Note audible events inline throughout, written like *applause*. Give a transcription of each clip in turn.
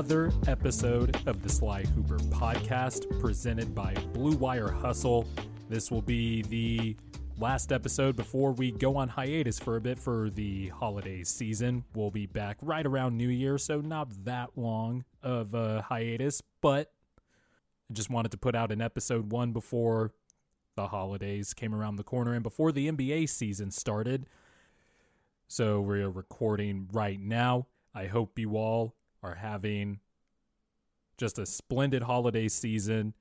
another episode of the Sly Hooper podcast presented by Blue Wire Hustle. This will be the last episode before we go on hiatus for a bit for the holiday season. We'll be back right around New Year, so not that long of a hiatus, but I just wanted to put out an episode one before the holidays came around the corner and before the NBA season started. So we're recording right now. I hope you all are having just a splendid holiday season.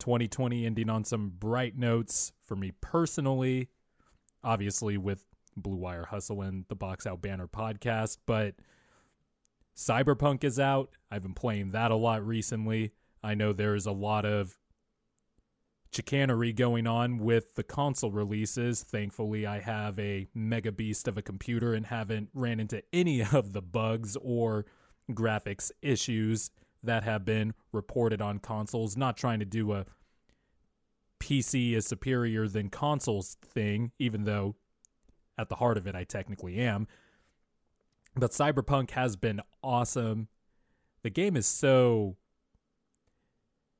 2020 ending on some bright notes for me personally, obviously with Blue Wire Hustle and the Box Out Banner podcast, but Cyberpunk is out. I've been playing that a lot recently. I know there's a lot of chicanery going on with the console releases. Thankfully, I have a mega beast of a computer and haven't ran into any *laughs* of the bugs or graphics issues that have been reported on consoles. Not trying to do a PC is superior than consoles thing, even though at the heart of it, I technically am. But Cyberpunk has been awesome. The game is so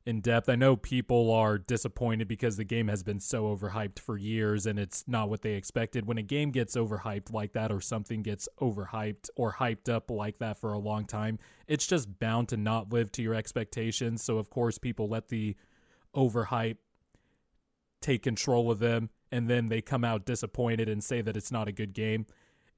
in depth. I know people are disappointed because the game has been so overhyped for years and it's not what they expected. When a game gets overhyped like that or something gets overhyped or hyped up like that for a long time, it's just bound to not live to your expectations. So, of course, people let the overhype take control of them and then they come out disappointed and say that it's not a good game.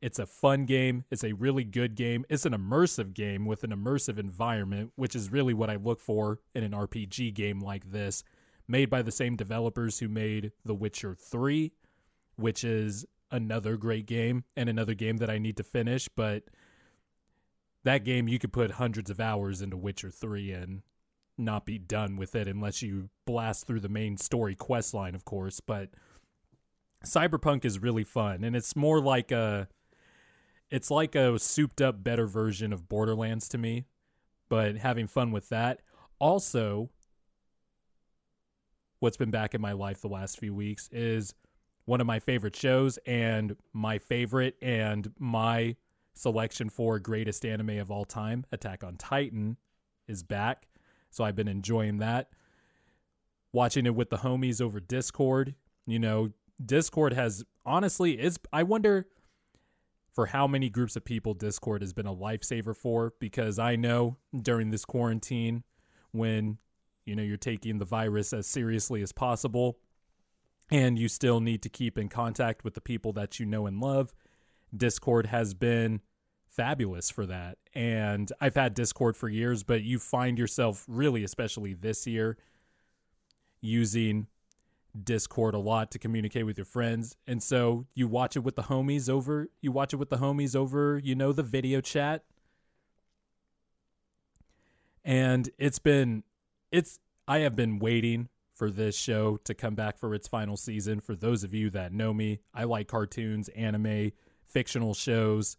It's a fun game. It's a really good game. It's an immersive game with an immersive environment, which is really what I look for in an RPG game like this, made by the same developers who made The Witcher 3, which is another great game and another game that I need to finish. But that game, you could put hundreds of hours into Witcher 3 and not be done with it unless you blast through the main story quest line, of course. But Cyberpunk is really fun, and it's more like a it's like a souped up better version of Borderlands to me, but having fun with that. Also, what's been back in my life the last few weeks is one of my favorite shows and my favorite and my selection for greatest anime of all time, Attack on Titan, is back. So I've been enjoying that. Watching it with the homies over Discord. You know, Discord has honestly is I wonder for how many groups of people Discord has been a lifesaver for because I know during this quarantine when you know you're taking the virus as seriously as possible and you still need to keep in contact with the people that you know and love Discord has been fabulous for that. And I've had Discord for years but you find yourself really especially this year using Discord a lot to communicate with your friends. And so you watch it with the homies over, you watch it with the homies over, you know, the video chat. And it's been, it's, I have been waiting for this show to come back for its final season. For those of you that know me, I like cartoons, anime, fictional shows.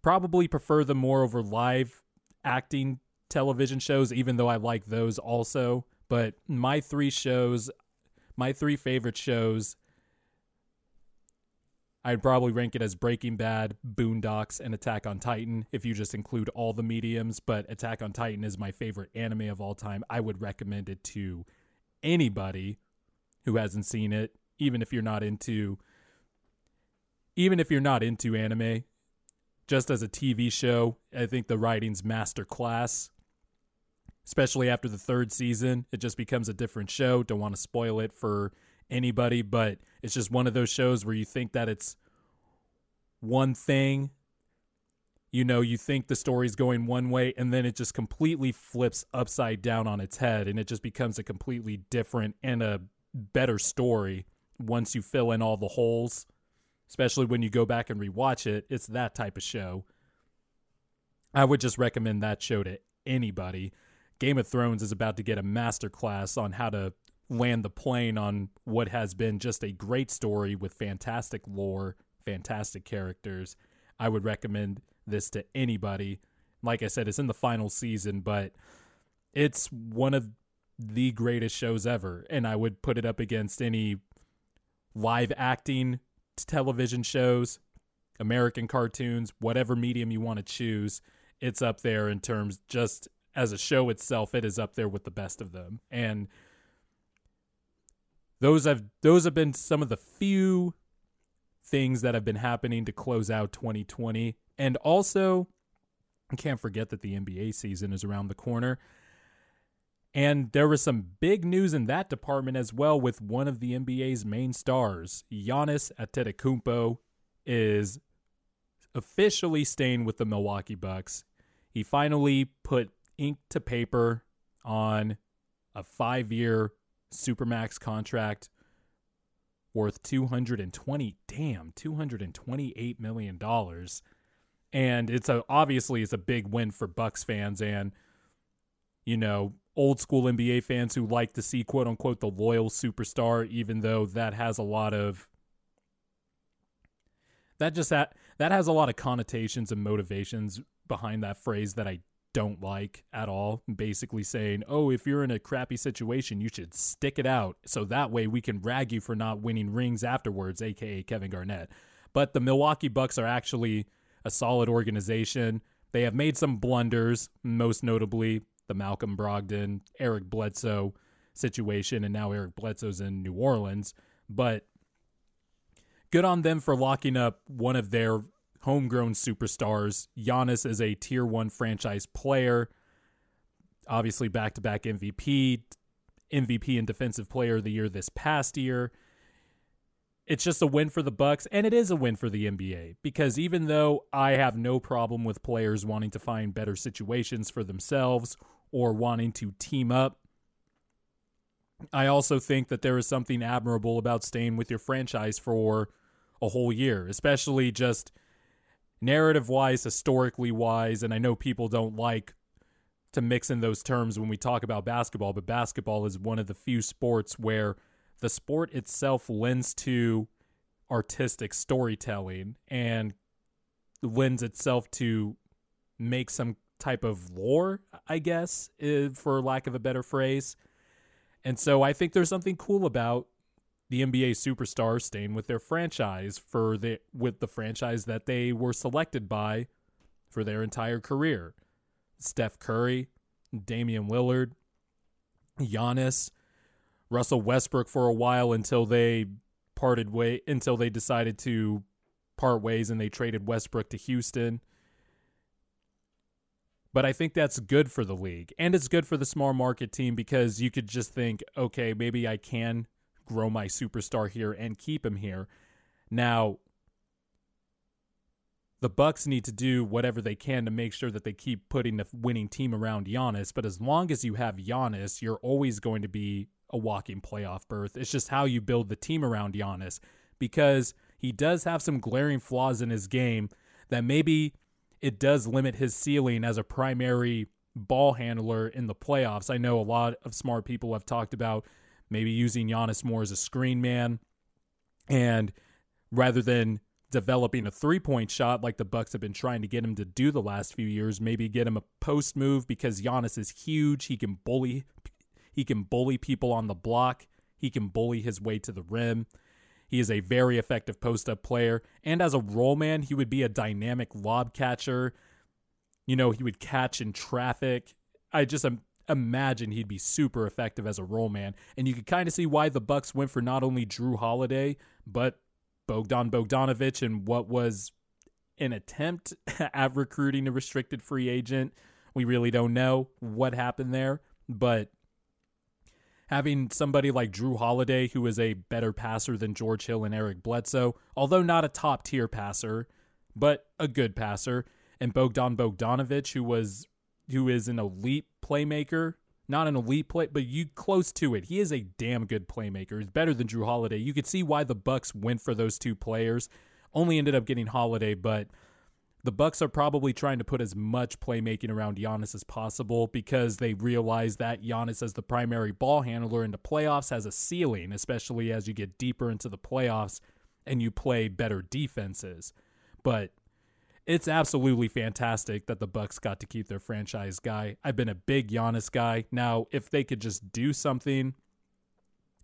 Probably prefer them more over live acting television shows, even though I like those also. But my three shows, my three favorite shows, I'd probably rank it as Breaking Bad, Boondocks, and Attack on Titan if you just include all the mediums. But Attack on Titan is my favorite anime of all time. I would recommend it to anybody who hasn't seen it, even if you're not into even if you're not into anime, just as a TV show, I think the writing's master class especially after the third season. It just becomes a different show. Don't want to spoil it for anybody, but it's just one of those shows where you think that it's one thing. You know, you think the story's going one way, and then it just completely flips upside down on its head, and it just becomes a completely different and a better story once you fill in all the holes. Especially when you go back and rewatch it, it's that type of show. I would just recommend that show to anybody. Game of Thrones is about to get a masterclass on how to land the plane on what has been just a great story with fantastic lore, fantastic characters. I would recommend this to anybody. Like I said, it's in the final season, but it's one of the greatest shows ever. And I would put it up against any live acting television shows, American cartoons, whatever medium you want to choose, it's up there in terms just as a show itself, it is up there with the best of them. And those have those have been some of the few things that have been happening to close out 2020. And also, I can't forget that the NBA season is around the corner. And there was some big news in that department as well with one of the NBA's main stars. Giannis Antetokounmpo is officially staying with the Milwaukee Bucks. He finally put ink to paper on a 5-year supermax contract worth 220 damn 228 million dollars. And it's a obviously it's a big win for bucks fans and you know old school nba fans who like to see quote unquote the loyal superstar even though that has a lot of that just that that has a lot of connotations and motivations behind that phrase that i don't like at all. Basically saying, oh, if you're in a crappy situation, you should stick it out. So that way we can rag you for not winning rings afterwards, aka Kevin Garnett. But the Milwaukee Bucks are actually a solid organization. They have made some blunders, most notably the Malcolm Brogdon, Eric Bledsoe situation, and now Eric Bledsoe's in New Orleans. But good on them for locking up one of their homegrown superstars. Giannis is a tier one franchise player, obviously back to back MVP, MVP and Defensive Player of the Year this past year. It's just a win for the Bucks, and it is a win for the NBA because even though I have no problem with players wanting to find better situations for themselves or wanting to team up, I also think that there is something admirable about staying with your franchise for a whole year, especially just narrative wise, historically wise, and I know people don't like to mix in those terms when we talk about basketball, but basketball is one of the few sports where the sport itself lends to artistic storytelling and lends itself to make some type of lore, I guess, for lack of a better phrase. And so I think there's something cool about the NBA superstars staying with their franchise for the with the franchise that they were selected by for their entire career. Steph Curry, Damian Lillard, Giannis, Russell Westbrook for a while until they parted way until they decided to part ways and they traded Westbrook to Houston. But I think that's good for the league and it's good for the small market team because you could just think, okay, maybe I can grow my superstar here and keep him here. Now, the Bucks need to do whatever they can to make sure that they keep putting the winning team around Giannis. But as long as you have Giannis, you're always going to be a walking playoff berth. It's just how you build the team around Giannis because he does have some glaring flaws in his game that maybe it does limit his ceiling as a primary ball handler in the playoffs. I know a lot of smart people have talked about maybe using Giannis more as a screen man, and rather than developing a three point shot like the Bucks have been trying to get him to do the last few years, maybe get him a post move because Giannis is huge. He can bully he can bully people on the block. He can bully his way to the rim. He is a very effective post up player. And as a roll man, he would be a dynamic lob catcher. You know, he would catch in traffic. I just am imagine he'd be super effective as a roll man. And you could kind of see why the Bucks went for not only Jrue Holiday, but Bogdan Bogdanovich and what was an attempt *laughs* at recruiting a restricted free agent. We really don't know what happened there, but having somebody like Jrue Holiday, who is a better passer than George Hill and Eric Bledsoe, although not a top tier passer, but a good passer, and Bogdan Bogdanovich, who was who is an elite playmaker, not an elite play, but you close to it. He is a damn good playmaker. He's better than Jrue Holiday. You could see why the Bucks went for those two players. Only ended up getting Holiday, but the Bucks are probably trying to put as much playmaking around Giannis as possible because they realize that Giannis as the primary ball handler in the playoffs has a ceiling, especially as you get deeper into the playoffs and you play better defenses. But it's absolutely fantastic that the Bucks got to keep their franchise guy. I've been a big Giannis guy. Now, if they could just do something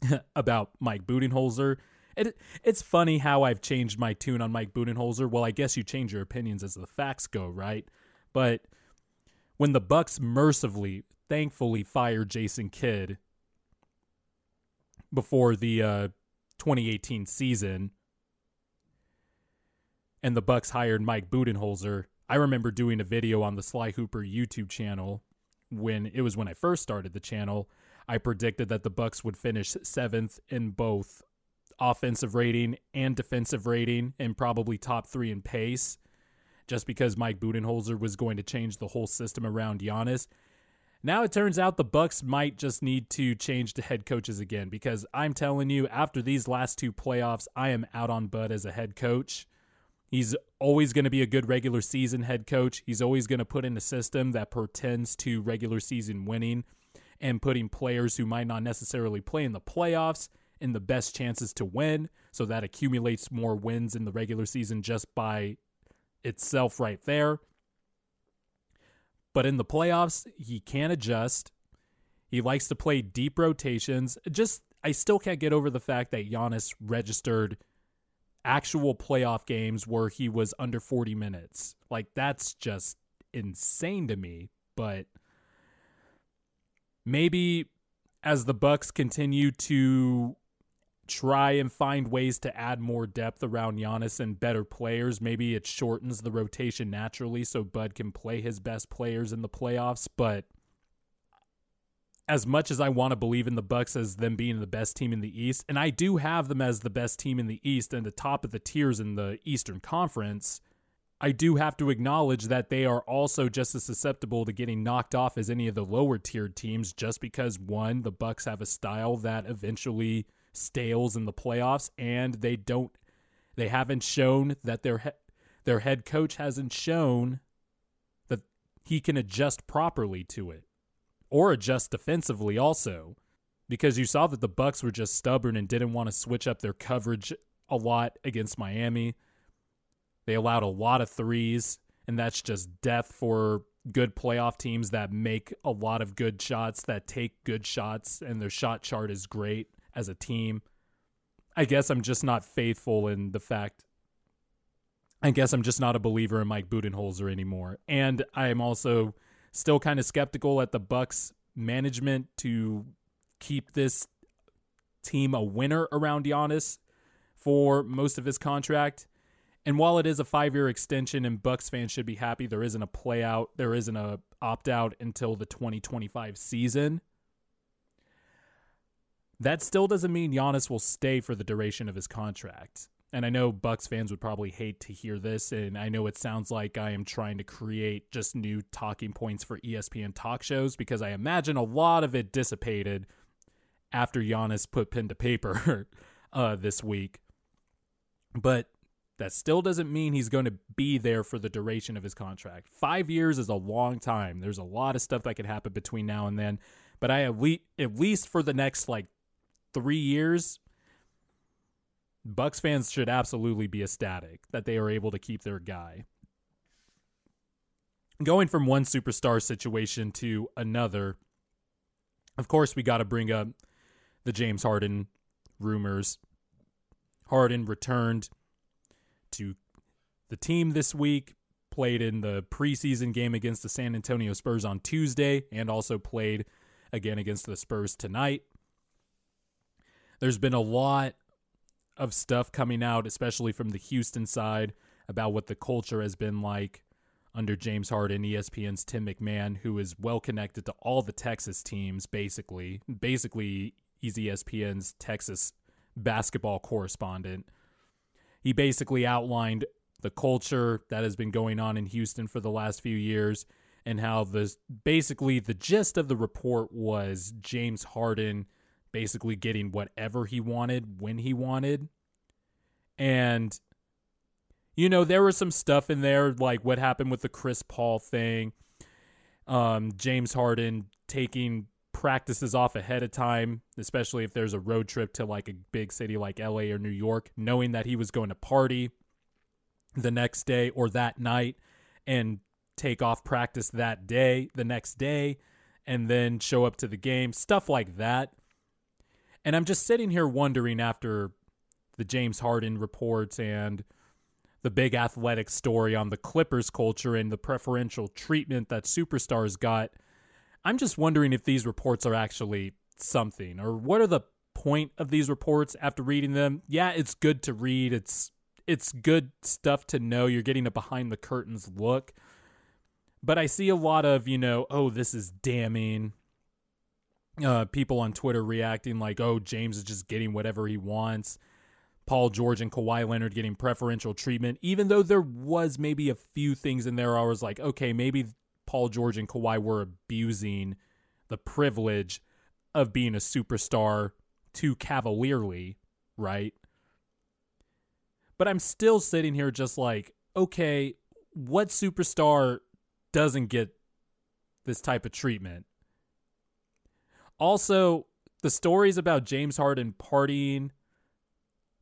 *laughs* about Mike Budenholzer It it's funny how I've changed my tune on Mike Budenholzer. Well, I guess you change your opinions as the facts go, right? But when the Bucks mercifully, thankfully fired Jason Kidd before the uh, 2018 season, and the Bucks hired Mike Budenholzer, I remember doing a video on the Sly Hooper YouTube channel when it was when I first started the channel. I predicted that the Bucks would finish seventh in both offensive rating and defensive rating, and probably top three in pace, just because Mike Budenholzer was going to change the whole system around Giannis. Now it turns out the Bucks might just need to change the head coaches again because I'm telling you, after these last two playoffs, I am out on Bud as a head coach. He's always going to be a good regular season head coach. He's always going to put in a system that pretends to regular season winning and putting players who might not necessarily play in the playoffs in the best chances to win. So that accumulates more wins in the regular season just by itself right there. But in the playoffs, he can adjust. He likes to play deep rotations. Just I still can't get over the fact that Giannis registered actual playoff games where he was under 40 minutes. Like that's just insane to me, but maybe as the Bucks continue to try and find ways to add more depth around Giannis and better players, maybe it shortens the rotation naturally so Bud can play his best players in the playoffs, but as much as I want to believe in the Bucks as them being the best team in the East, and I do have them as the best team in the East and the top of the tiers in the Eastern Conference, I do have to acknowledge that they are also just as susceptible to getting knocked off as any of the lower tiered teams just because one, the Bucks have a style that eventually stales in the playoffs and they don't they haven't shown that their he- their head coach hasn't shown that he can adjust properly to it or adjust defensively also because you saw that the bucks were just stubborn and didn't want to switch up their coverage a lot against Miami. They allowed a lot of threes and that's just death for good playoff teams that make a lot of good shots that take good shots and their shot chart is great as a team. I guess I'm just not faithful in the fact I guess I'm just not a believer in Mike Budenholzer anymore. And I am also Still kind of skeptical at the Bucks management to keep this team a winner around Giannis for most of his contract. And while it is a five-year extension and Bucks fans should be happy, there isn't a play out, there isn't a opt out until the 2025 season. That still doesn't mean Giannis will stay for the duration of his contract and I know Bucks fans would probably hate to hear this, and I know it sounds like I am trying to create just new talking points for ESPN talk shows because I imagine a lot of it dissipated after Giannis put pen to paper *laughs* uh, this week. But that still doesn't mean he's going to be there for the duration of his contract. Five years is a long time. There's a lot of stuff that could happen between now and then. But I at least, at least for the next like three years, Bucks fans should absolutely be ecstatic that they are able to keep their guy. Going from one superstar situation to another, of course, we got to bring up the James Harden rumors. Harden returned to the team this week, played in the preseason game against the San Antonio Spurs on Tuesday, and also played again against the Spurs tonight. There's been a lot of stuff coming out, especially from the Houston side, about what the culture has been like under James Harden, ESPN's Tim McMahon, who is well connected to all the Texas teams, basically. Basically, he's ESPN's Texas basketball correspondent. He basically outlined the culture that has been going on in Houston for the last few years and how the basically the gist of the report was James Harden basically getting whatever he wanted when he wanted. And you know, there was some stuff in there like what happened with the Chris Paul thing. Um, James Harden taking practices off ahead of time, especially if there's a road trip to like a big city like LA or New York, knowing that he was going to party the next day or that night and take off practice that day, the next day, and then show up to the game, stuff like that. And I'm just sitting here wondering after the James Harden reports and the big athletic story on the Clippers culture and the preferential treatment that superstars got. I'm just wondering if these reports are actually something or what are the point of these reports after reading them. Yeah, it's good to read. It's it's good stuff to know. You're getting a behind the curtains look. But I see a lot of, you know, oh, this is damning. Uh, people on Twitter reacting like, oh, James is just getting whatever he wants. Paul George and Kawhi Leonard getting preferential treatment, even though there was maybe a few things in there I was like, okay, maybe Paul George and Kawhi were abusing the privilege of being a superstar too cavalierly, right? But I'm still sitting here just like, okay, what superstar doesn't get this type of treatment? Also, the stories about James Harden partying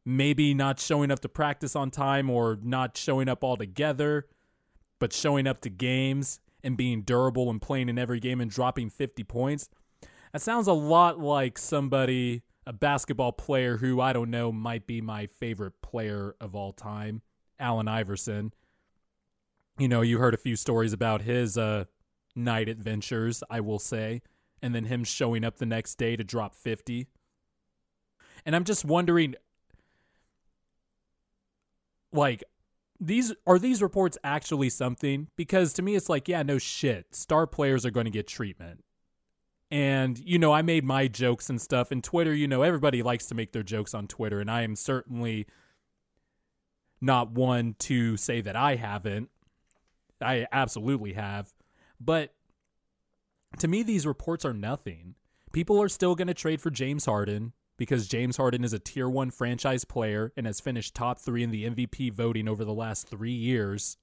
maybe not showing up to practice on time or not showing up altogether, but showing up to games and being durable and playing in every game and dropping 50 points. That sounds a lot like somebody, a basketball player who I don't know might be my favorite player of all time, Allen Iverson. You know, you heard a few stories about his uh, night adventures, I will say, and then him showing up the next day to drop 50. And I'm just wondering like these are these reports actually something? Because to me it's like yeah no shit. Star players are going to get treatment. And you know i made my jokes and stuff. And twitter you know everybody likes to make their jokes on twitter. And i am certainly not one to say that i haven't. I absolutely have. But to me these reports are nothing people are still going to trade for james harden because James Harden is a tier one franchise player and has finished top three in the MVP voting over the last three years,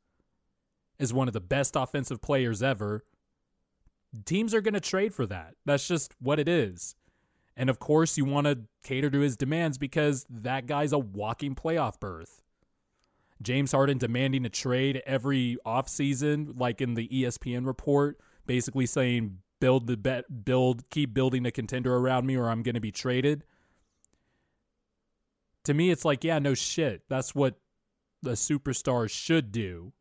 is one of the best offensive players ever. Teams are going to trade for that. That's just what it is. And of course, you want to cater to his demands because that guy's a walking playoff berth. James Harden demanding a trade every offseason, like in the ESPN report, basically saying, build the bet, build, keep building a contender around me or I'm going to be traded to me, it's like, yeah, no shit. That's what the superstar should do.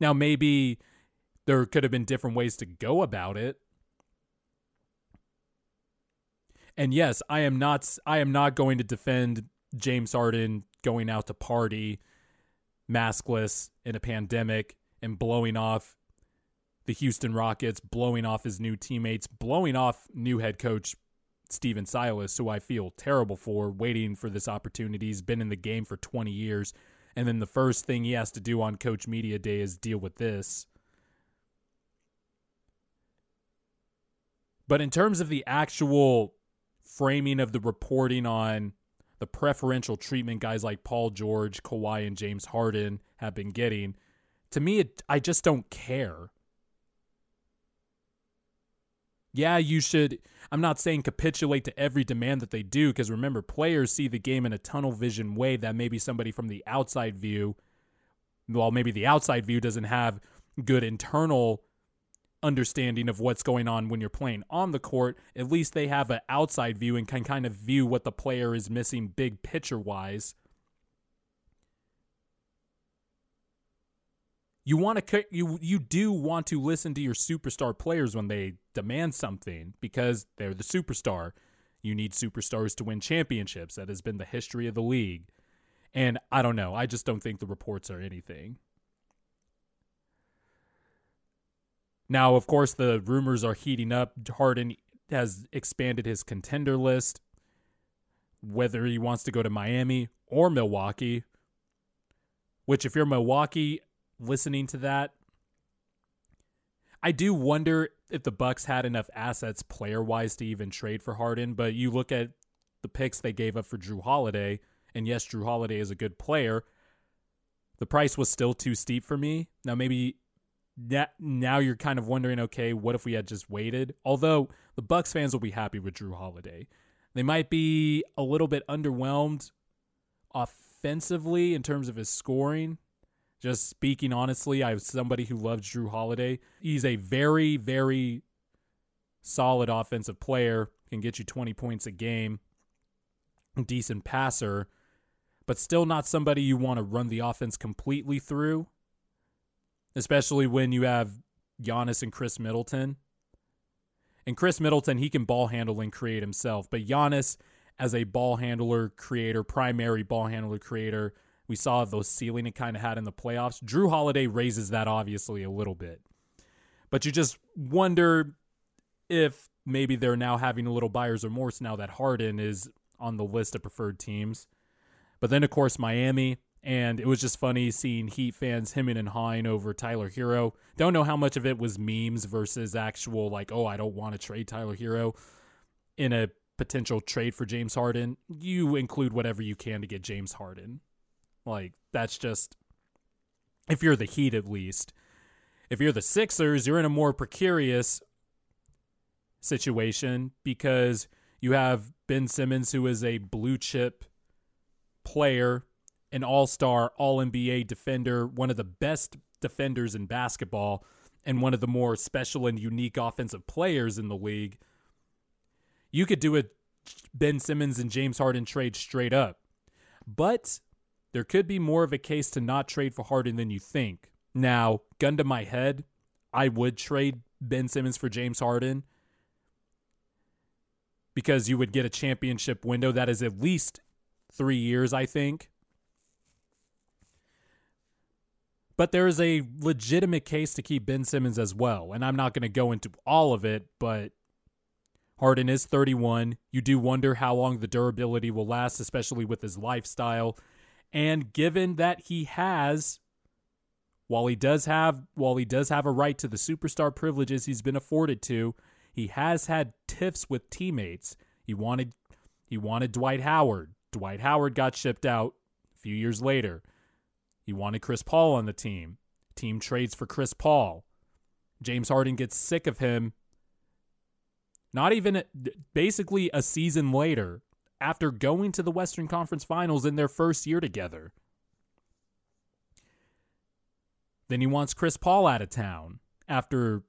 Now, maybe there could have been different ways to go about it. And yes, I am not I am not going to defend James Harden going out to party maskless in a pandemic and blowing off the Houston Rockets, blowing off his new teammates, blowing off new head coach Stephen Silas, who I feel terrible for, waiting for this opportunity. He's been in the game for 20 years. And then the first thing he has to do on Coach Media Day is deal with this. But in terms of the actual framing of the reporting on the preferential treatment guys like Paul George, Kawhi, and James Harden have been getting, to me, it, I just don't care yeah, you should. I'm not saying capitulate to every demand that they do, because remember, players see the game in a tunnel vision way that maybe somebody from the outside view, well, maybe the outside view doesn't have good internal understanding of what's going on when you're playing on the court. At least they have an outside view and can kind of view what the player is missing big picture wise. You want to you you do want to listen to your superstar players when they demand something because they're the superstar. You need superstars to win championships. That has been the history of the league. And I don't know. I just don't think the reports are anything. Now, of course, the rumors are heating up. Harden has expanded his contender list, whether he wants to go to Miami or Milwaukee. Which, if you're Milwaukee, listening to that, I do wonder if the Bucks had enough assets player wise to even trade for Harden. But you look at the picks they gave up for Jrue Holiday, and yes, Jrue Holiday is a good player. The price was still too steep for me. Now maybe now you're kind of wondering, okay, what if we had just waited? Although the Bucks fans will be happy with Jrue Holiday. They might be a little bit underwhelmed offensively in terms of his scoring. Just speaking honestly, I have somebody who loves Jrue Holiday. He's a very, very solid offensive player, can get you 20 points a game, decent passer. but still not somebody you want to run the offense completely through, especially when you have Giannis and Khris Middleton. And Khris Middleton, he can ball handle and create himself, but Giannis, as a ball handler, creator, primary ball handler, creator, we saw the ceiling it kind of had in the playoffs. Jrue Holiday raises that obviously a little bit. But you just wonder if maybe they're now having a little buyer's remorse now that Harden is on the list of preferred teams. But then, of course, Miami. And it was just funny seeing Heat fans hemming and hawing over Tyler Herro. Don't know how much of it was memes versus actual, like, oh, I don't want to trade Tyler Herro in a potential trade for James Harden. You include whatever you can to get James Harden. Like, that's just, if you're the Heat at least. If you're the Sixers, you're in a more precarious situation because you have Ben Simmons, who is a blue chip player, an all star, all NBA defender, one of the best defenders in basketball, and one of the more special and unique offensive players in the league. You could do a Ben Simmons and James Harden trade straight up. But there could be more of a case to not trade for Harden than you think. Now, gun to my head, I would trade Ben Simmons for James Harden because you would get a championship window that is at least three years, I think. But there is a legitimate case to keep Ben Simmons as well. And I'm not going to go into all of it, but Harden is 31. You do wonder how long the durability will last, especially with his lifestyle. And given that he has while he does have while he does have a right to the superstar privileges he's been afforded to, he has had tiffs with teammates. He wanted he wanted Dwight Howard. Dwight Howard got shipped out a few years later. He wanted Chris Paul on the team. Team trades for Chris Paul. James Harden gets sick of him. Not even basically a season later after going to the Western Conference Finals in their first year together. Then he wants Chris Paul out of town after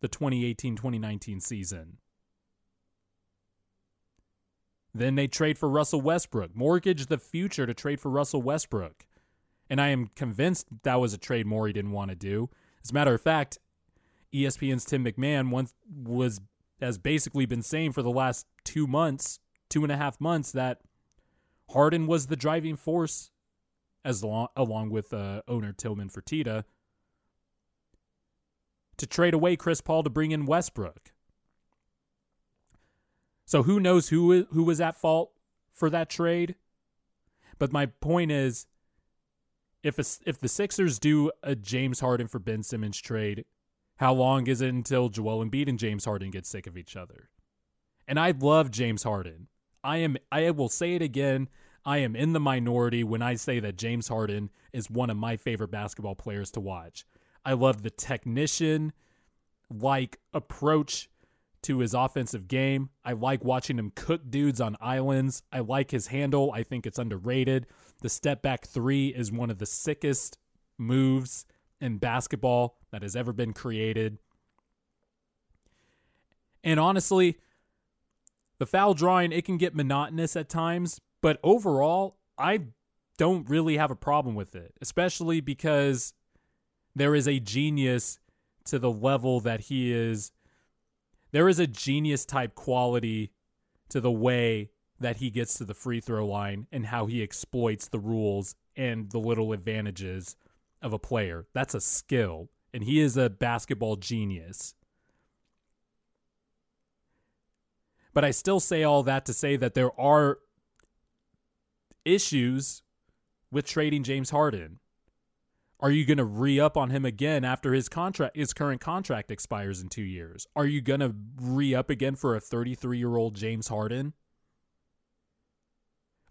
the 2018 2019 season. Then they trade for Russell Westbrook, mortgage the future to trade for Russell Westbrook. And I am convinced that was a trade Morey didn't want to do. As a matter of fact, ESPN's Tim McMahon once was has basically been saying for the last two months, two and a half months, that Harden was the driving force, as long, along with uh, owner Tillman Fertitta, to trade away Chris Paul to bring in Westbrook. So who knows who who was at fault for that trade? But my point is, if a, if the Sixers do a James Harden for Ben Simmons trade, how long is it until Joel Embiid and James Harden get sick of each other? And I love James Harden. I am I will say it again. I am in the minority when I say that James Harden is one of my favorite basketball players to watch. I love the technician like approach to his offensive game. I like watching him cook dudes on islands. I like his handle. I think it's underrated. The step back three is one of the sickest moves in basketball that has ever been created. And honestly, the foul drawing, it can get monotonous at times, but overall, I don't really have a problem with it, especially because there is a genius to the level that he is. There is a genius type quality to the way that he gets to the free throw line and how he exploits the rules and the little advantages of a player. That's a skill, and he is a basketball genius. But I still say all that to say that there are issues with trading James Harden. Are you going to re up on him again after his contract his current contract expires in 2 years? Are you going to re up again for a 33-year-old James Harden?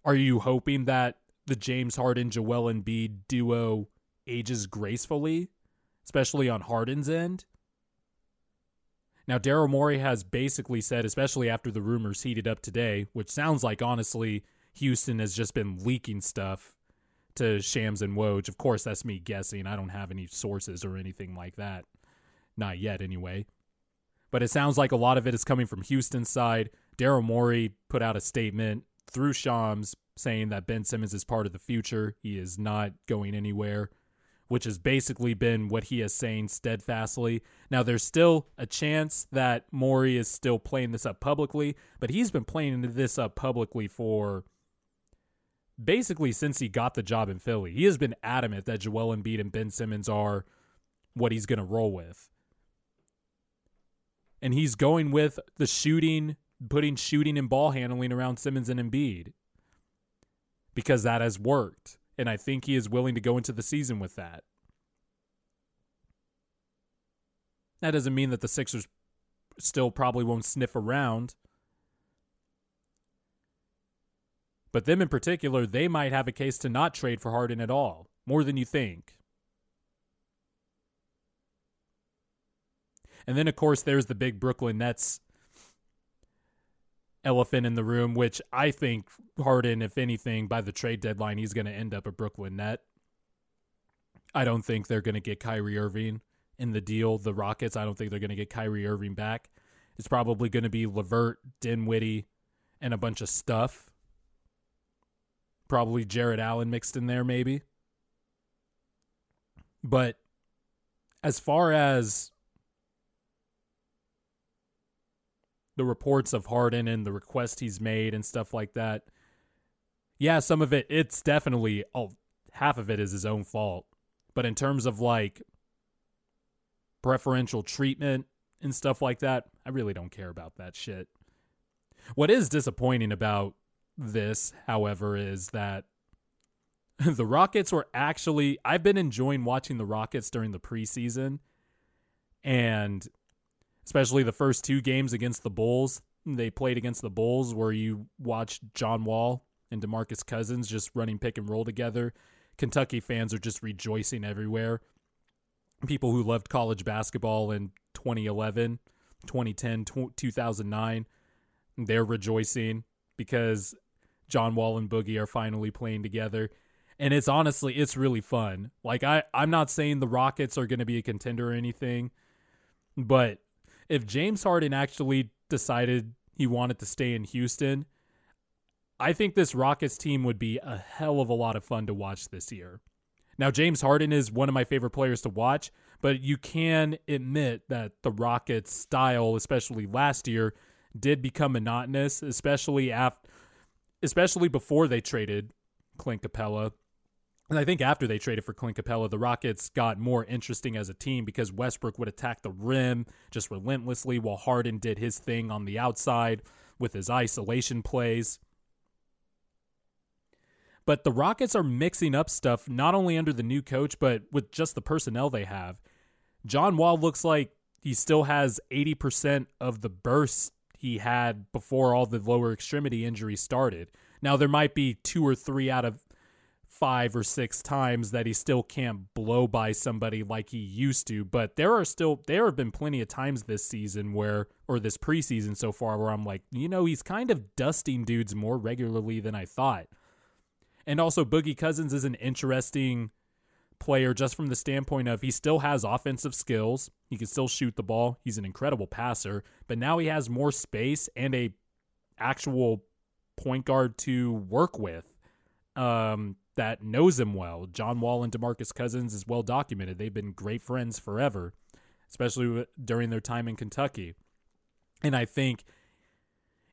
Are you hoping that the James Harden Joel Embiid duo ages gracefully, especially on Harden's end? Now, Daryl Morey has basically said, especially after the rumors heated up today, which sounds like honestly Houston has just been leaking stuff to Shams and Woj. Of course, that's me guessing. I don't have any sources or anything like that. Not yet, anyway. But it sounds like a lot of it is coming from Houston's side. Daryl Morey put out a statement through Shams saying that Ben Simmons is part of the future. He is not going anywhere, which has basically been what he is saying steadfastly. Now, there's still a chance that Morey is still playing this up publicly, but he's been playing this up publicly for basically since he got the job in Philly. He has been adamant that Joel Embiid and Ben Simmons are what he's going to roll with. And he's going with the shooting, putting shooting and ball handling around Simmons and Embiid because that has worked. And I think he is willing to go into the season with that. That doesn't mean that the Sixers still probably won't sniff around. But them in particular, they might have a case to not trade for Harden at all, more than you think. And then, of course, there's the big Brooklyn Nets elephant in the room, which I think Harden, if anything, by the trade deadline, he's going to end up a Brooklyn Net. I don't think they're going to get Kyrie Irving in the deal. The Rockets, I don't think they're going to get Kyrie Irving back. It's probably going to be LeVert, Dinwiddie, and a bunch of stuff. Probably Jarrett Allen mixed in there, maybe. But as far as the reports of Harden and the request he's made and stuff like that, yeah, some of it, it's definitely, oh, half of it is his own fault. But in terms of like preferential treatment and stuff like that, I really don't care about that shit. What is disappointing about this, however, is that *laughs* the Rockets were actually I've been enjoying watching the Rockets during the preseason and especially the first two games against the Bulls. They played against the Bulls where you watched John Wall and DeMarcus Cousins just running pick and roll together. Kentucky fans are just rejoicing everywhere. People who loved college basketball in 2011, 2010, 2009, they're rejoicing because John Wall and Boogie are finally playing together. And it's honestly, it's really fun. Like I, I'm not saying the Rockets are going to be a contender or anything, but if James Harden actually decided he wanted to stay in Houston, I think this Rockets team would be a hell of a lot of fun to watch this year. Now, James Harden is one of my favorite players to watch, but you can admit that the Rockets' style, especially last year, did become monotonous, especially after especially before they traded Clint Capela. And I think after they traded for Clint Capela, the Rockets got more interesting as a team because Westbrook would attack the rim just relentlessly while Harden did his thing on the outside with his isolation plays. But the Rockets are mixing up stuff not only under the new coach, but with just the personnel they have. John Wall looks like he still has 80% of the burst he had before all the lower extremity injuries started. Now, there might be two or three out of five or six times that he still can't blow by somebody like he used to, but there are still, there have been plenty of times this season where, or this preseason so far, where I'm like, you know, he's kind of dusting dudes more regularly than I thought. And also, Boogie Cousins is an interesting player just from the standpoint of he still has offensive skills. He can still shoot the ball. He's an incredible passer, but now he has more space and a actual point guard to work with um, that knows him well. John Wall and DeMarcus Cousins is well documented. They've been great friends forever, especially during their time in Kentucky. And I think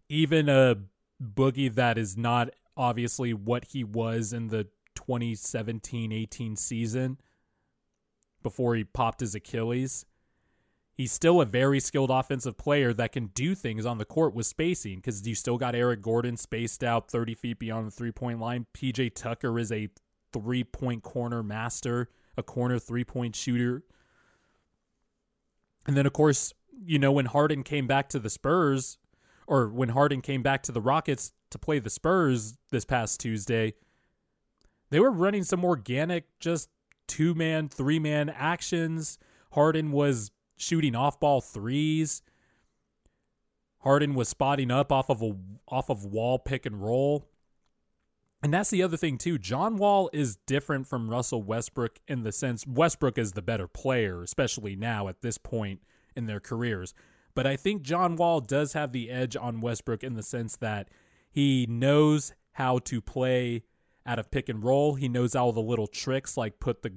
even a boogie that is not obviously what he was in the 2017 18 season before he popped his Achilles. He's still a very skilled offensive player that can do things on the court with spacing because you still got Eric Gordon spaced out 30 feet beyond the three point line. PJ Tucker is a three point corner master, a corner three point shooter. And then, of course, you know, when Harden came back to the Spurs, or when Harden came back to the Rockets to play the Spurs this past Tuesday, they were running some organic, just two man, three man actions. Harden was shooting off ball threes. Harden was spotting up off of a off of wall pick and roll. And that's the other thing too. John Wall is different from Russell Westbrook in the sense Westbrook is the better player, especially now at this point in their careers. But I think John Wall does have the edge on Westbrook in the sense that he knows how to play out of pick and roll. He knows all the little tricks like put the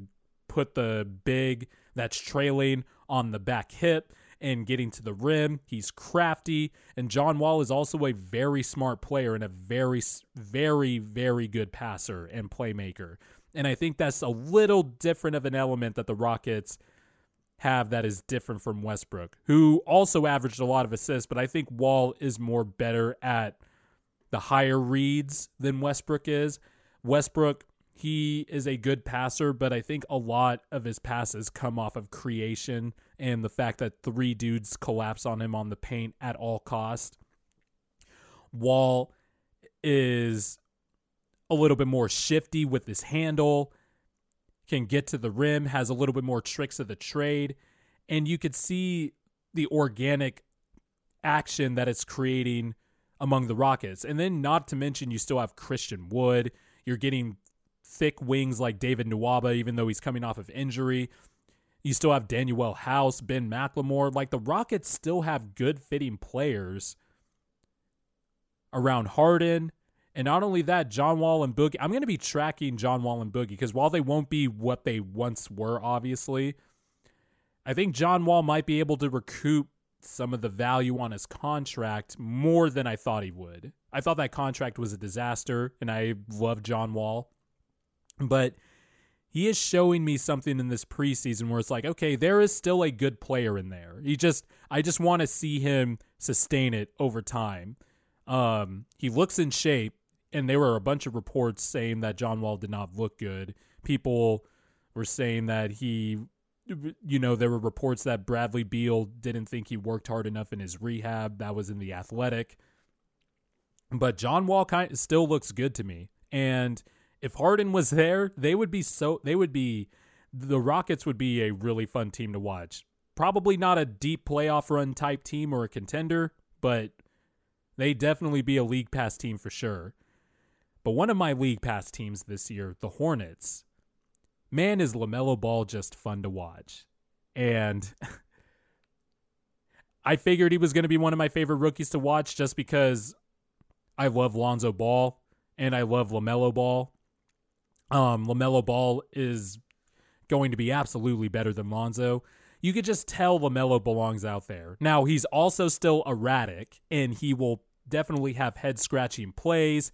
put the big that's trailing on the back hip and getting to the rim. He's crafty and John Wall is also a very smart player and a very very very good passer and playmaker. And I think that's a little different of an element that the Rockets have that is different from Westbrook, who also averaged a lot of assists, but I think Wall is more better at the higher reads than Westbrook is. Westbrook, he is a good passer, but I think a lot of his passes come off of creation and the fact that three dudes collapse on him on the paint at all cost. Wall is a little bit more shifty with his handle, can get to the rim, has a little bit more tricks of the trade, and you could see the organic action that it's creating among the Rockets. And then, not to mention, you still have Christian Wood. You're getting thick wings like David Nwaba, even though he's coming off of injury. You still have Danuel House, Ben McLemore. Like the Rockets still have good fitting players around Harden. And not only that, John Wall and Boogie. I'm going to be tracking John Wall and Boogie because while they won't be what they once were, obviously, I think John Wall might be able to recoup some of the value on his contract more than I thought he would. I thought that contract was a disaster, and I love John Wall. But he is showing me something in this preseason where it's like, okay, there is still a good player in there. He just, I just want to see him sustain it over time. Um, he looks in shape, and there were a bunch of reports saying that John Wall did not look good. People were saying that he you know, there were reports that Bradley Beal didn't think he worked hard enough in his rehab. That was in the Athletic. But John Wall kind of still looks good to me. And if Harden was there, they would be so they would be the Rockets would be a really fun team to watch. Probably not a deep playoff run type team or a contender, but they definitely be a league pass team for sure. But one of my league pass teams this year, the Hornets, man, is LaMelo Ball just fun to watch. And *laughs* I figured he was going to be one of my favorite rookies to watch just because I love Lonzo Ball and I love LaMelo Ball. Um, LaMelo Ball is going to be absolutely better than Lonzo. You could just tell LaMelo belongs out there. Now, he's also still erratic and he will definitely have head scratching plays,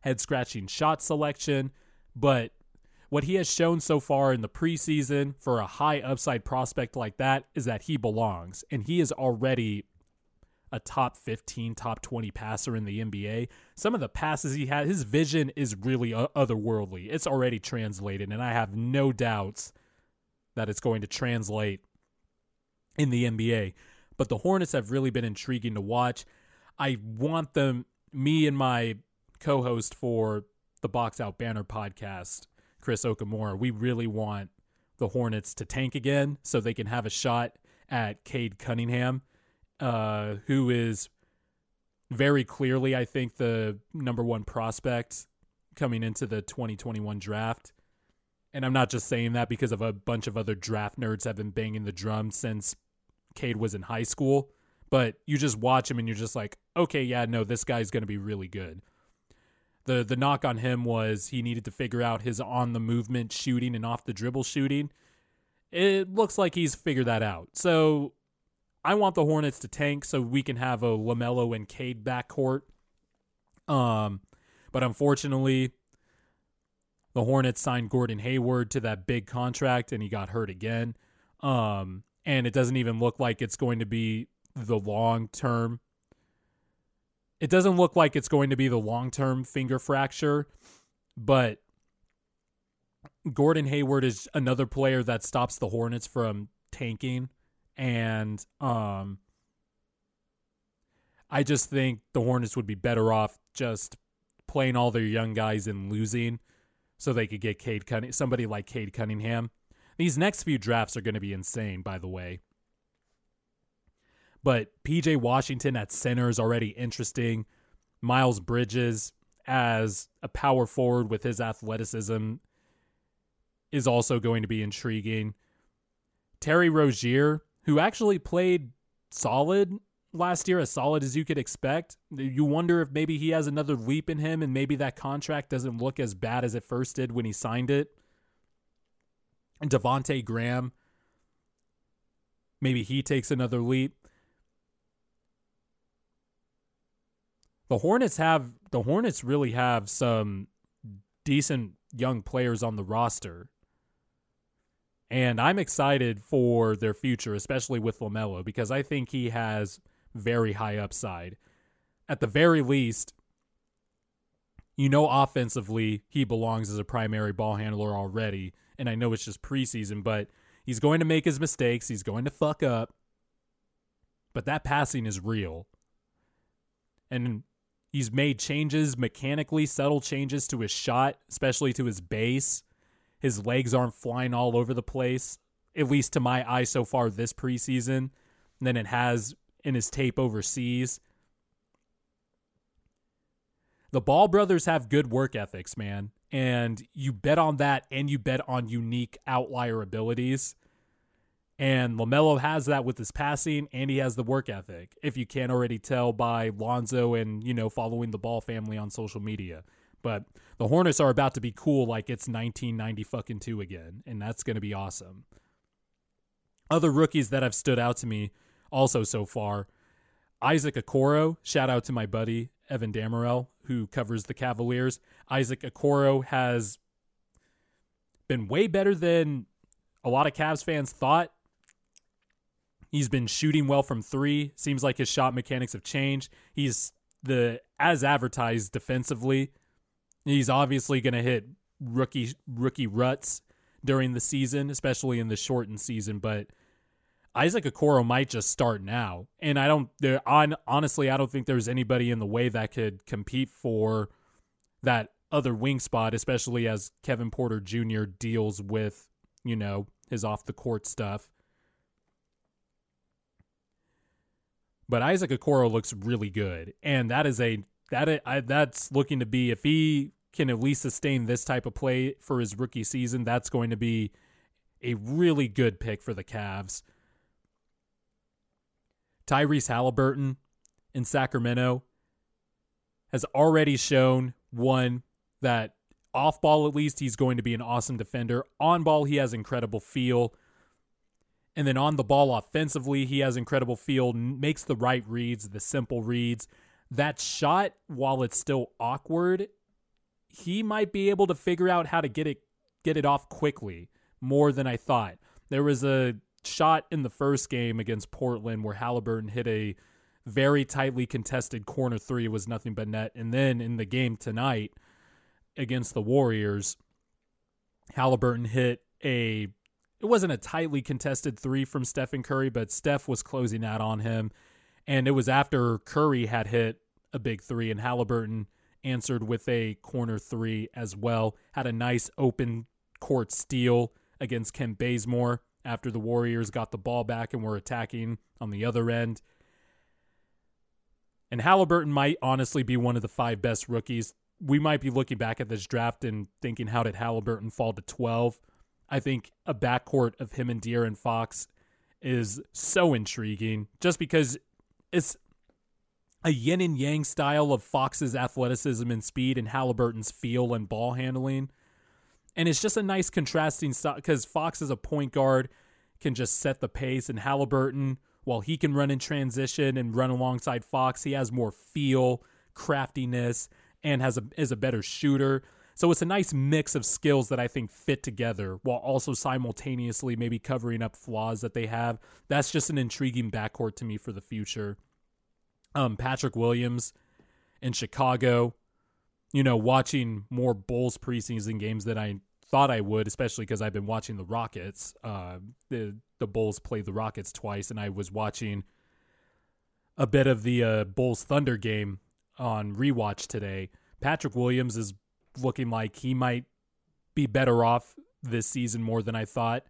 head scratching shot selection, but what he has shown so far in the preseason for a high upside prospect like that is that he belongs. And he is already a top 15, top 20 passer in the NBA. Some of the passes he had, his vision is really otherworldly. It's already translated, and I have no doubts that it's going to translate in the NBA. But the Hornets have really been intriguing to watch. I want them, me and my co host for the Box Out Banter podcast, Chris Okamura, we really want the Hornets to tank again so they can have a shot at Cade Cunningham, uh, who is very clearly, I think, the number one prospect coming into the 2021 draft. And I'm not just saying that because of a bunch of other draft nerds have been banging the drum since Cade was in high school. But you just watch him and you're just like, okay, yeah, no, this guy's going to be really good the the knock on him was he needed to figure out his on the movement shooting and off the dribble shooting. It looks like he's figured that out. So I want the Hornets to tank so we can have a LaMelo and Cade backcourt. Um, but unfortunately, the Hornets signed Gordon Hayward to that big contract and he got hurt again. Um, and it doesn't even look like it's going to be the long term it doesn't look like it's going to be the long term finger fracture, but Gordon Hayward is another player that stops the Hornets from tanking. And um, I just think the Hornets would be better off just playing all their young guys and losing so they could get Cade somebody like Cade Cunningham. These next few drafts are going to be insane, by the way. But PJ Washington at center is already interesting. Miles Bridges as a power forward with his athleticism is also going to be intriguing. Terry Rozier, who actually played solid last year, as solid as you could expect. You wonder if maybe he has another leap in him and maybe that contract doesn't look as bad as it first did when he signed it. And Devonte Graham, maybe he takes another leap. The Hornets have the Hornets really have some decent young players on the roster. And I'm excited for their future, especially with LaMelo, because I think he has very high upside. At the very least, you know, offensively, he belongs as a primary ball handler already. And I know it's just preseason, but he's going to make his mistakes. He's going to fuck up. But that passing is real. And he's made changes mechanically, subtle changes to his shot, especially to his base his legs aren't flying all over the place, at least to my eye so far this preseason, than it has in his tape overseas. The Ball brothers have good work ethics, man. And you bet on that and you bet on unique outlier abilities. And LaMelo has that with his passing and he has the work ethic, if you can't already tell by Lonzo and, you know, following the Ball family on social media. But the Hornets are about to be cool like it's 1990 fucking 2 again, and that's going to be awesome. Other rookies that have stood out to me also so far Isaac Okoro, shout out to my buddy Evan Dammarell, who covers the Cavaliers. Isaac Okoro has been way better than a lot of Cavs fans thought. He's been shooting well from three. Seems like his shot mechanics have changed. He's the as advertised defensively. He's obviously going to hit rookie rookie ruts during the season, especially in the shortened season. But Isaac Okoro might just start now, and I don't. There, on honestly, I don't think there's anybody in the way that could compete for that other wing spot, especially as Kevin Porter Jr. deals with you know his off the court stuff. But Isaac Okoro looks really good, and that is a that I, that's looking to be if he can at least sustain this type of play for his rookie season, that's going to be a really good pick for the Cavs. Tyrese Halliburton in Sacramento has already shown one that off ball at least he's going to be an awesome defender. On ball he has incredible feel. And then on the ball offensively, he has incredible feel, makes the right reads, the simple reads. That shot, while it's still awkward, he might be able to figure out how to get it get it off quickly more than I thought. There was a shot in the first game against Portland where Halliburton hit a very tightly contested corner three. It was nothing but net. And then in the game tonight against the Warriors, Halliburton hit a it wasn't a tightly contested three from Stephen Curry, but Steph was closing out on him. And it was after Curry had hit a big three and Halliburton answered with a corner three as well. Had a nice open court steal against Kent Bazemore after the Warriors got the ball back and were attacking on the other end. And Halliburton might honestly be one of the five best rookies. We might be looking back at this draft and thinking, how did Halliburton fall to 12? I think a backcourt of him and De'Aaron Fox is so intriguing just because it's a yin and yang style of Fox's athleticism and speed and Halliburton's feel and ball handling. And it's just a nice contrasting style because Fox is a point guard, can just set the pace, and Halliburton, while he can run in transition and run alongside Fox, he has more feel, craftiness, and has a is a better shooter. So it's a nice mix of skills that I think fit together while also simultaneously maybe covering up flaws that they have. That's just an intriguing backcourt to me for the future um, Patrick Williams in Chicago. You know, watching more Bulls preseason games than I thought I would, especially because I've been watching the Rockets. Uh, the the Bulls played the Rockets twice, and I was watching a bit of the uh, Bulls Thunder game on rewatch today. Patrick Williams is looking like he might be better off this season more than I thought.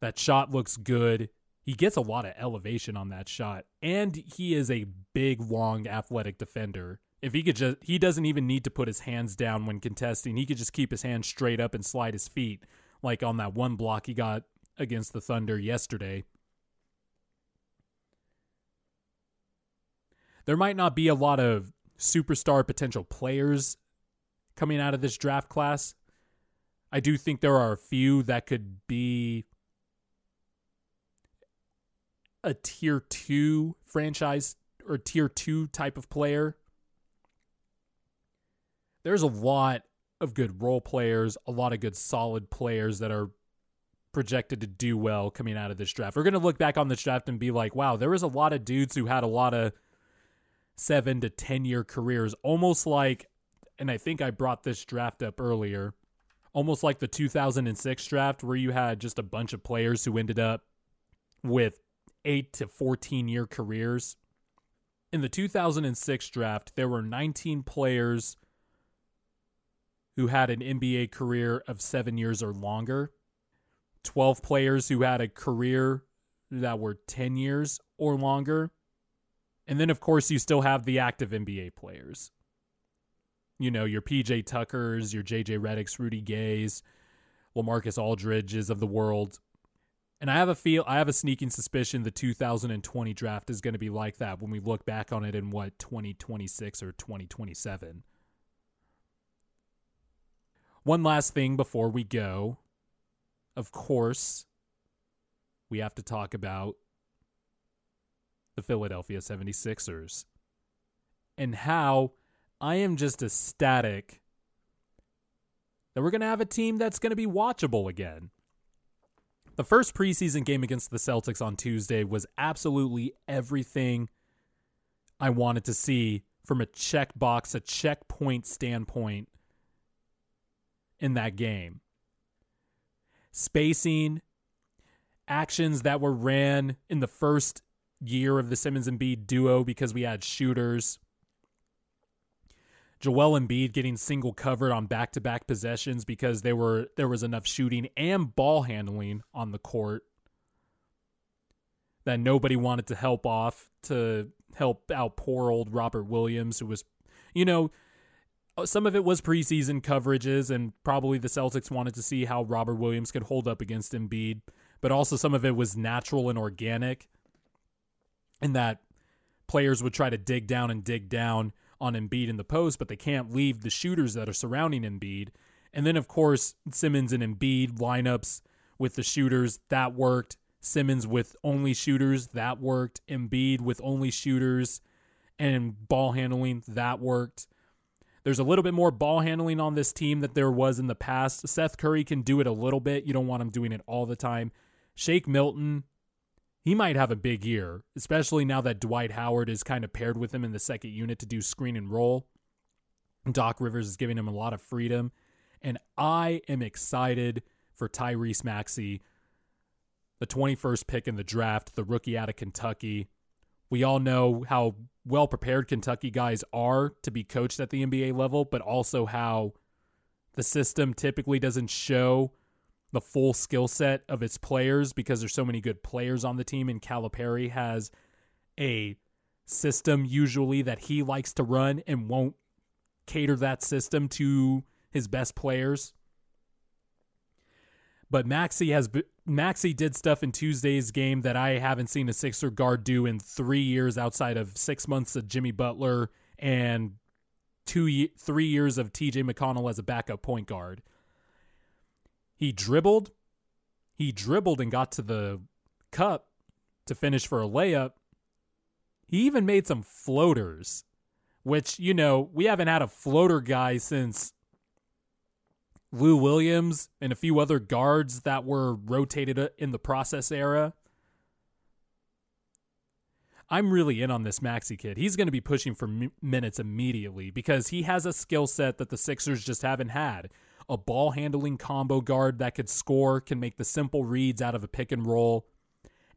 That shot looks good he gets a lot of elevation on that shot and he is a big long athletic defender. If he could just he doesn't even need to put his hands down when contesting. He could just keep his hands straight up and slide his feet like on that one block he got against the thunder yesterday. There might not be a lot of superstar potential players coming out of this draft class. I do think there are a few that could be a tier two franchise or tier two type of player. There's a lot of good role players, a lot of good solid players that are projected to do well coming out of this draft. We're going to look back on this draft and be like, wow, there was a lot of dudes who had a lot of seven to 10 year careers, almost like, and I think I brought this draft up earlier, almost like the 2006 draft where you had just a bunch of players who ended up with eight to 14 year careers. In the 2006 draft, there were 19 players who had an NBA career of seven years or longer, 12 players who had a career that were 10 years or longer. And then, of course, you still have the active NBA players. You know, your PJ Tuckers, your JJ Redicks, Rudy Gays, Lamarcus Aldridges of the world. And I have a feel I have a sneaking suspicion the 2020 draft is going to be like that when we look back on it in what 2026 or 2027. One last thing before we go. Of course, we have to talk about the Philadelphia 76ers and how I am just ecstatic that we're going to have a team that's going to be watchable again. The first preseason game against the Celtics on Tuesday was absolutely everything I wanted to see from a checkbox, a checkpoint standpoint in that game. Spacing, actions that were ran in the first year of the Simmons and Embiid duo because we had shooters. Joel Embiid getting single covered on back to back possessions because there were there was enough shooting and ball handling on the court that nobody wanted to help off to help out poor old Robert Williams who was you know uh, some of it was preseason coverages, and probably the Celtics wanted to see how Robert Williams could hold up against Embiid, but also some of it was natural and organic, in that players would try to dig down and dig down on Embiid in the post, but they can't leave the shooters that are surrounding Embiid. And then, of course, Simmons and Embiid lineups with the shooters that worked. Simmons with only shooters that worked. Embiid with only shooters and ball handling that worked. There's a little bit more ball handling on this team that there was in the past. Seth Curry can do it a little bit. You don't want him doing it all the time. Shake Milton, he might have a big year, especially now that Dwight Howard is kind of paired with him in the second unit to do screen and roll. Doc Rivers is giving him a lot of freedom. And I am excited for Tyrese Maxey, the 21st pick in the draft, the rookie out of Kentucky. We all know how well prepared Kentucky guys are to be coached at the NBA level, but also how the system typically doesn't show the full skill set of its players because there's so many good players on the team and Calipari has a system usually that he likes to run and won't cater that system to his best players. But Maxey has Maxey did stuff in Tuesday's game that I haven't seen a Sixer guard do in three years, outside of six months of Jimmy Butler and two three years of T.J. McConnell as a backup point guard. He dribbled, he dribbled and got to the cup to finish for a layup. He even made some floaters, which you know we haven't had a floater guy since Lou Williams and a few other guards that were rotated in the process era. I'm really in on this Maxey kid. He's going to be pushing for m- minutes immediately because he has a skill set that the Sixers just haven't had. A ball handling combo guard that could score, can make the simple reads out of a pick and roll.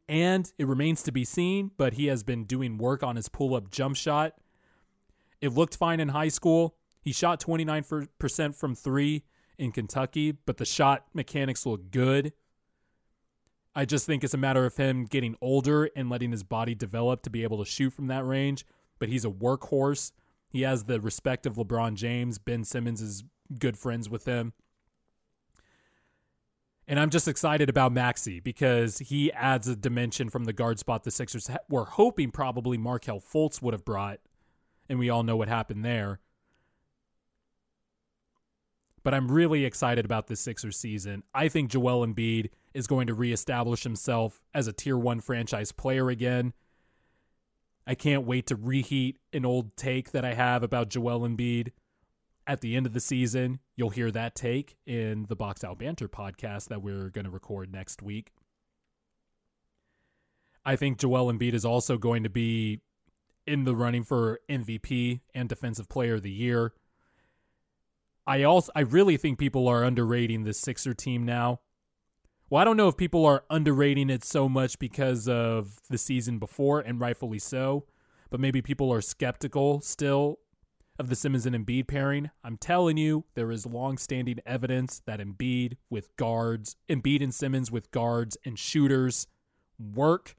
And it remains to be seen, but he has been doing work on his pull up jump shot. It looked fine in high school. He shot 29% from three in Kentucky, but the shot mechanics look good. I just think it's a matter of him getting older and letting his body develop to be able to shoot from that range. But he's a workhorse. He has the respect of LeBron James. Ben Simmons is good friends with him. And I'm just excited about Maxey because he adds a dimension from the guard spot the Sixers were hoping probably Markelle Fultz would have brought. And we all know what happened there. But I'm really excited about this Sixers season. I think Joel Embiid is going to reestablish himself as a tier one franchise player again. I can't wait to reheat an old take that I have about Joel Embiid at the end of the season. You'll hear that take in the Box Out Banter podcast that we're going to record next week. I think Joel Embiid is also going to be in the running for MVP and Defensive Player of the Year. I also I really think people are underrating the Sixer team now. Well, I don't know if people are underrating it so much because of the season before, and rightfully so, but maybe people are skeptical still of the Simmons and Embiid pairing. I'm telling you, there is long-standing evidence that Embiid with guards, Embiid and Simmons with guards and shooters work.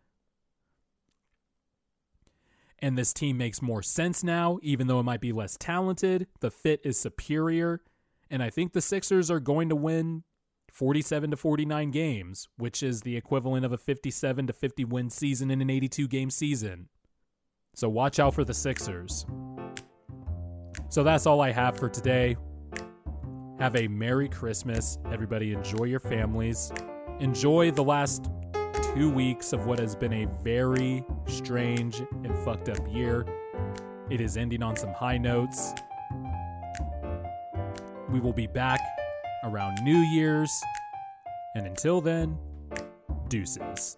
And this team makes more sense now, even though it might be less talented. The fit is superior. And I think the Sixers are going to win 47 to 49 games, which is the equivalent of a 57 to 50 win season in an 82 game season. So watch out for the Sixers. So that's all I have for today. Have a Merry Christmas. Everybody enjoy your families. Enjoy the last two weeks of what has been a very strange and fucked up year. It is ending on some high notes. We will be back around New Year's. And until then, deuces.